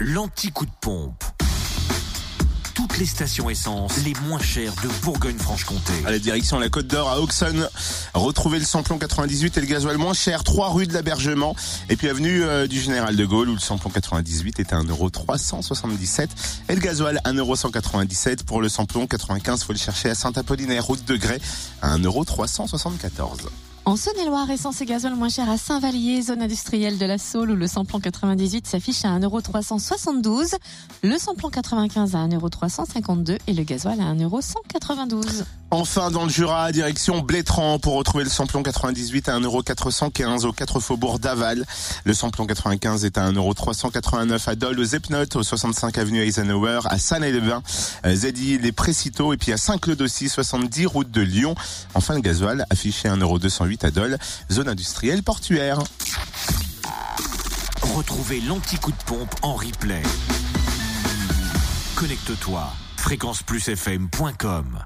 l'anti-coup de pompe. Toutes les stations essence les moins chères de Bourgogne-Franche-Comté. À la direction la Côte d'Or à Auxonne, retrouvez le samplon 98 et le gasoil moins cher, 3 rue de l'Abergement et puis avenue euh, du Général de Gaulle où le samplon 98 est à 1,377€ et le gasoil 1,197€ pour le samplon 95, faut le chercher à Saint-Apollinaire, route de Grès à 1,374€. En Saône-et-Loire, essence et gasoil moins cher à Saint-Vallier, zone industrielle de la Saule, où le samplon 98 s'affiche à 1,372€, le samplon 95 à 1,352€ et le gasoil à 1,192€. Enfin, dans le Jura, direction Blétran pour retrouver le samplon 98 à 1,415€ au 4 faubourg d'Aval. Le samplon 95 est à 1,389€ à Dole, aux Epnotes, au 65 avenue Eisenhower, à Saint-Lévin, Zeddy, les Précitaux et puis à Saint-Claude-aussi, 70 route de Lyon. Enfin, le gasoil affiché à 1,208€ à Dole, zone industrielle portuaire. Retrouvez l'anti-coup de pompe en replay. Connecte-toi. fréquenceplusfm.com